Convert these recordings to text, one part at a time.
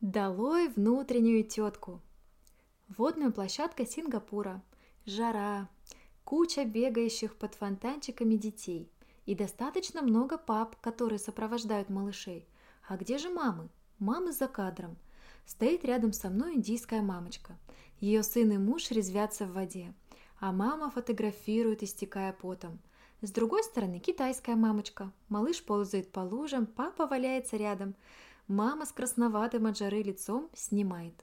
Долой внутреннюю тетку. Водная площадка Сингапура. Жара. Куча бегающих под фонтанчиками детей. И достаточно много пап, которые сопровождают малышей. А где же мамы? Мамы за кадром. Стоит рядом со мной индийская мамочка. Ее сын и муж резвятся в воде. А мама фотографирует, истекая потом. С другой стороны китайская мамочка. Малыш ползает по лужам, папа валяется рядом. Мама с красноватым от жары лицом снимает.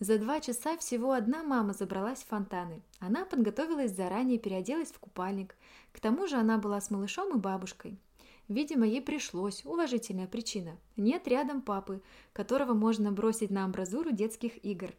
За два часа всего одна мама забралась в фонтаны. Она подготовилась заранее, переоделась в купальник. К тому же она была с малышом и бабушкой. Видимо, ей пришлось, уважительная причина. Нет рядом папы, которого можно бросить на амбразуру детских игр.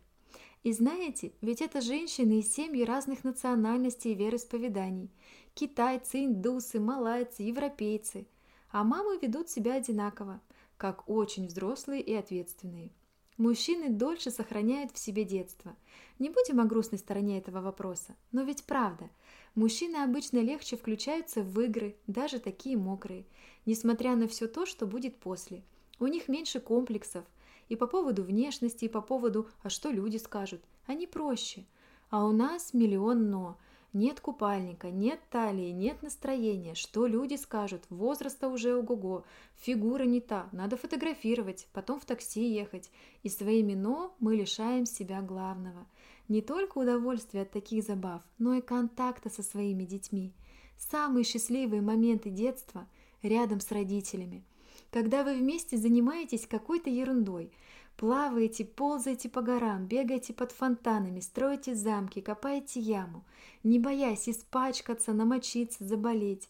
И знаете, ведь это женщины из семьи разных национальностей и вероисповеданий. Китайцы, индусы, малайцы, европейцы. А мамы ведут себя одинаково – как очень взрослые и ответственные. Мужчины дольше сохраняют в себе детство. Не будем о грустной стороне этого вопроса, но ведь правда, мужчины обычно легче включаются в игры, даже такие мокрые, несмотря на все то, что будет после. У них меньше комплексов, и по поводу внешности, и по поводу «а что люди скажут?», они проще. А у нас миллион «но», нет купальника, нет талии, нет настроения. Что люди скажут? Возраста уже ого-го. Фигура не та, надо фотографировать, потом в такси ехать. И своими «но» мы лишаем себя главного. Не только удовольствия от таких забав, но и контакта со своими детьми. Самые счастливые моменты детства рядом с родителями. Когда вы вместе занимаетесь какой-то ерундой – Плаваете, ползаете по горам, бегаете под фонтанами, строите замки, копаете яму, не боясь испачкаться, намочиться, заболеть.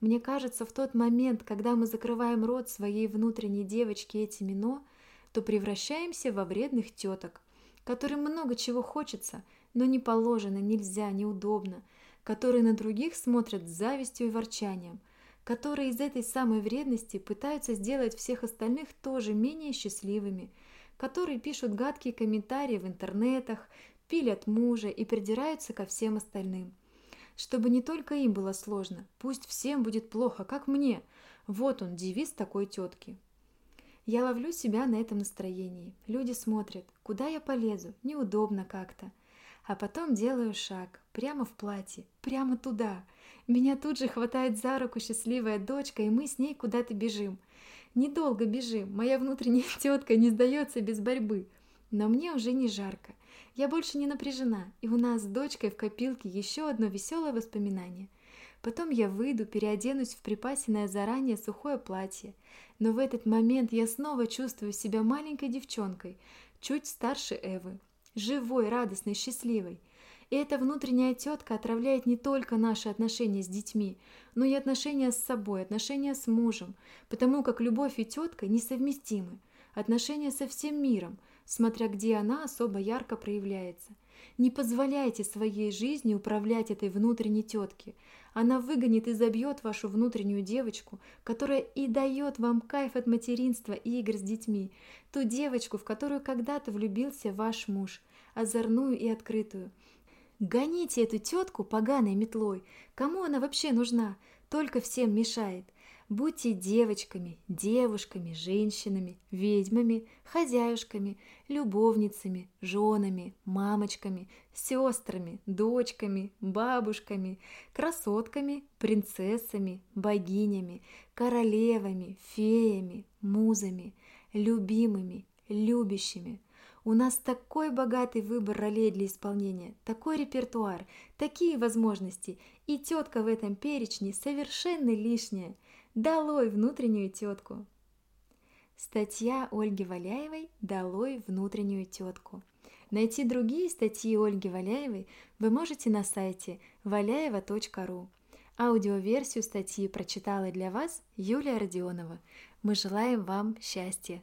Мне кажется, в тот момент, когда мы закрываем рот своей внутренней девочки этими «но», то превращаемся во вредных теток, которым много чего хочется, но не положено, нельзя, неудобно, которые на других смотрят с завистью и ворчанием, которые из этой самой вредности пытаются сделать всех остальных тоже менее счастливыми – которые пишут гадкие комментарии в интернетах, пилят мужа и придираются ко всем остальным. Чтобы не только им было сложно, пусть всем будет плохо, как мне. Вот он, девиз такой тетки. Я ловлю себя на этом настроении. Люди смотрят, куда я полезу, неудобно как-то. А потом делаю шаг, прямо в платье, прямо туда. Меня тут же хватает за руку счастливая дочка, и мы с ней куда-то бежим. Недолго бежим, моя внутренняя тетка не сдается без борьбы. Но мне уже не жарко. Я больше не напряжена, и у нас с дочкой в копилке еще одно веселое воспоминание. Потом я выйду, переоденусь в припасенное заранее сухое платье. Но в этот момент я снова чувствую себя маленькой девчонкой, чуть старше Эвы. Живой, радостной, счастливой. И эта внутренняя тетка отравляет не только наши отношения с детьми, но и отношения с собой, отношения с мужем, потому как любовь и тетка несовместимы, отношения со всем миром, смотря где она особо ярко проявляется. Не позволяйте своей жизни управлять этой внутренней тетке. Она выгонит и забьет вашу внутреннюю девочку, которая и дает вам кайф от материнства и игр с детьми, ту девочку, в которую когда-то влюбился ваш муж, озорную и открытую – Гоните эту тетку поганой метлой. Кому она вообще нужна? Только всем мешает. Будьте девочками, девушками, женщинами, ведьмами, хозяюшками, любовницами, женами, мамочками, сестрами, дочками, бабушками, красотками, принцессами, богинями, королевами, феями, музами, любимыми, любящими, у нас такой богатый выбор ролей для исполнения, такой репертуар, такие возможности, и тетка в этом перечне совершенно лишняя. Долой внутреннюю тетку. Статья Ольги Валяевой «Долой внутреннюю тетку». Найти другие статьи Ольги Валяевой вы можете на сайте валяева.ру. Аудиоверсию статьи прочитала для вас Юлия Родионова. Мы желаем вам счастья,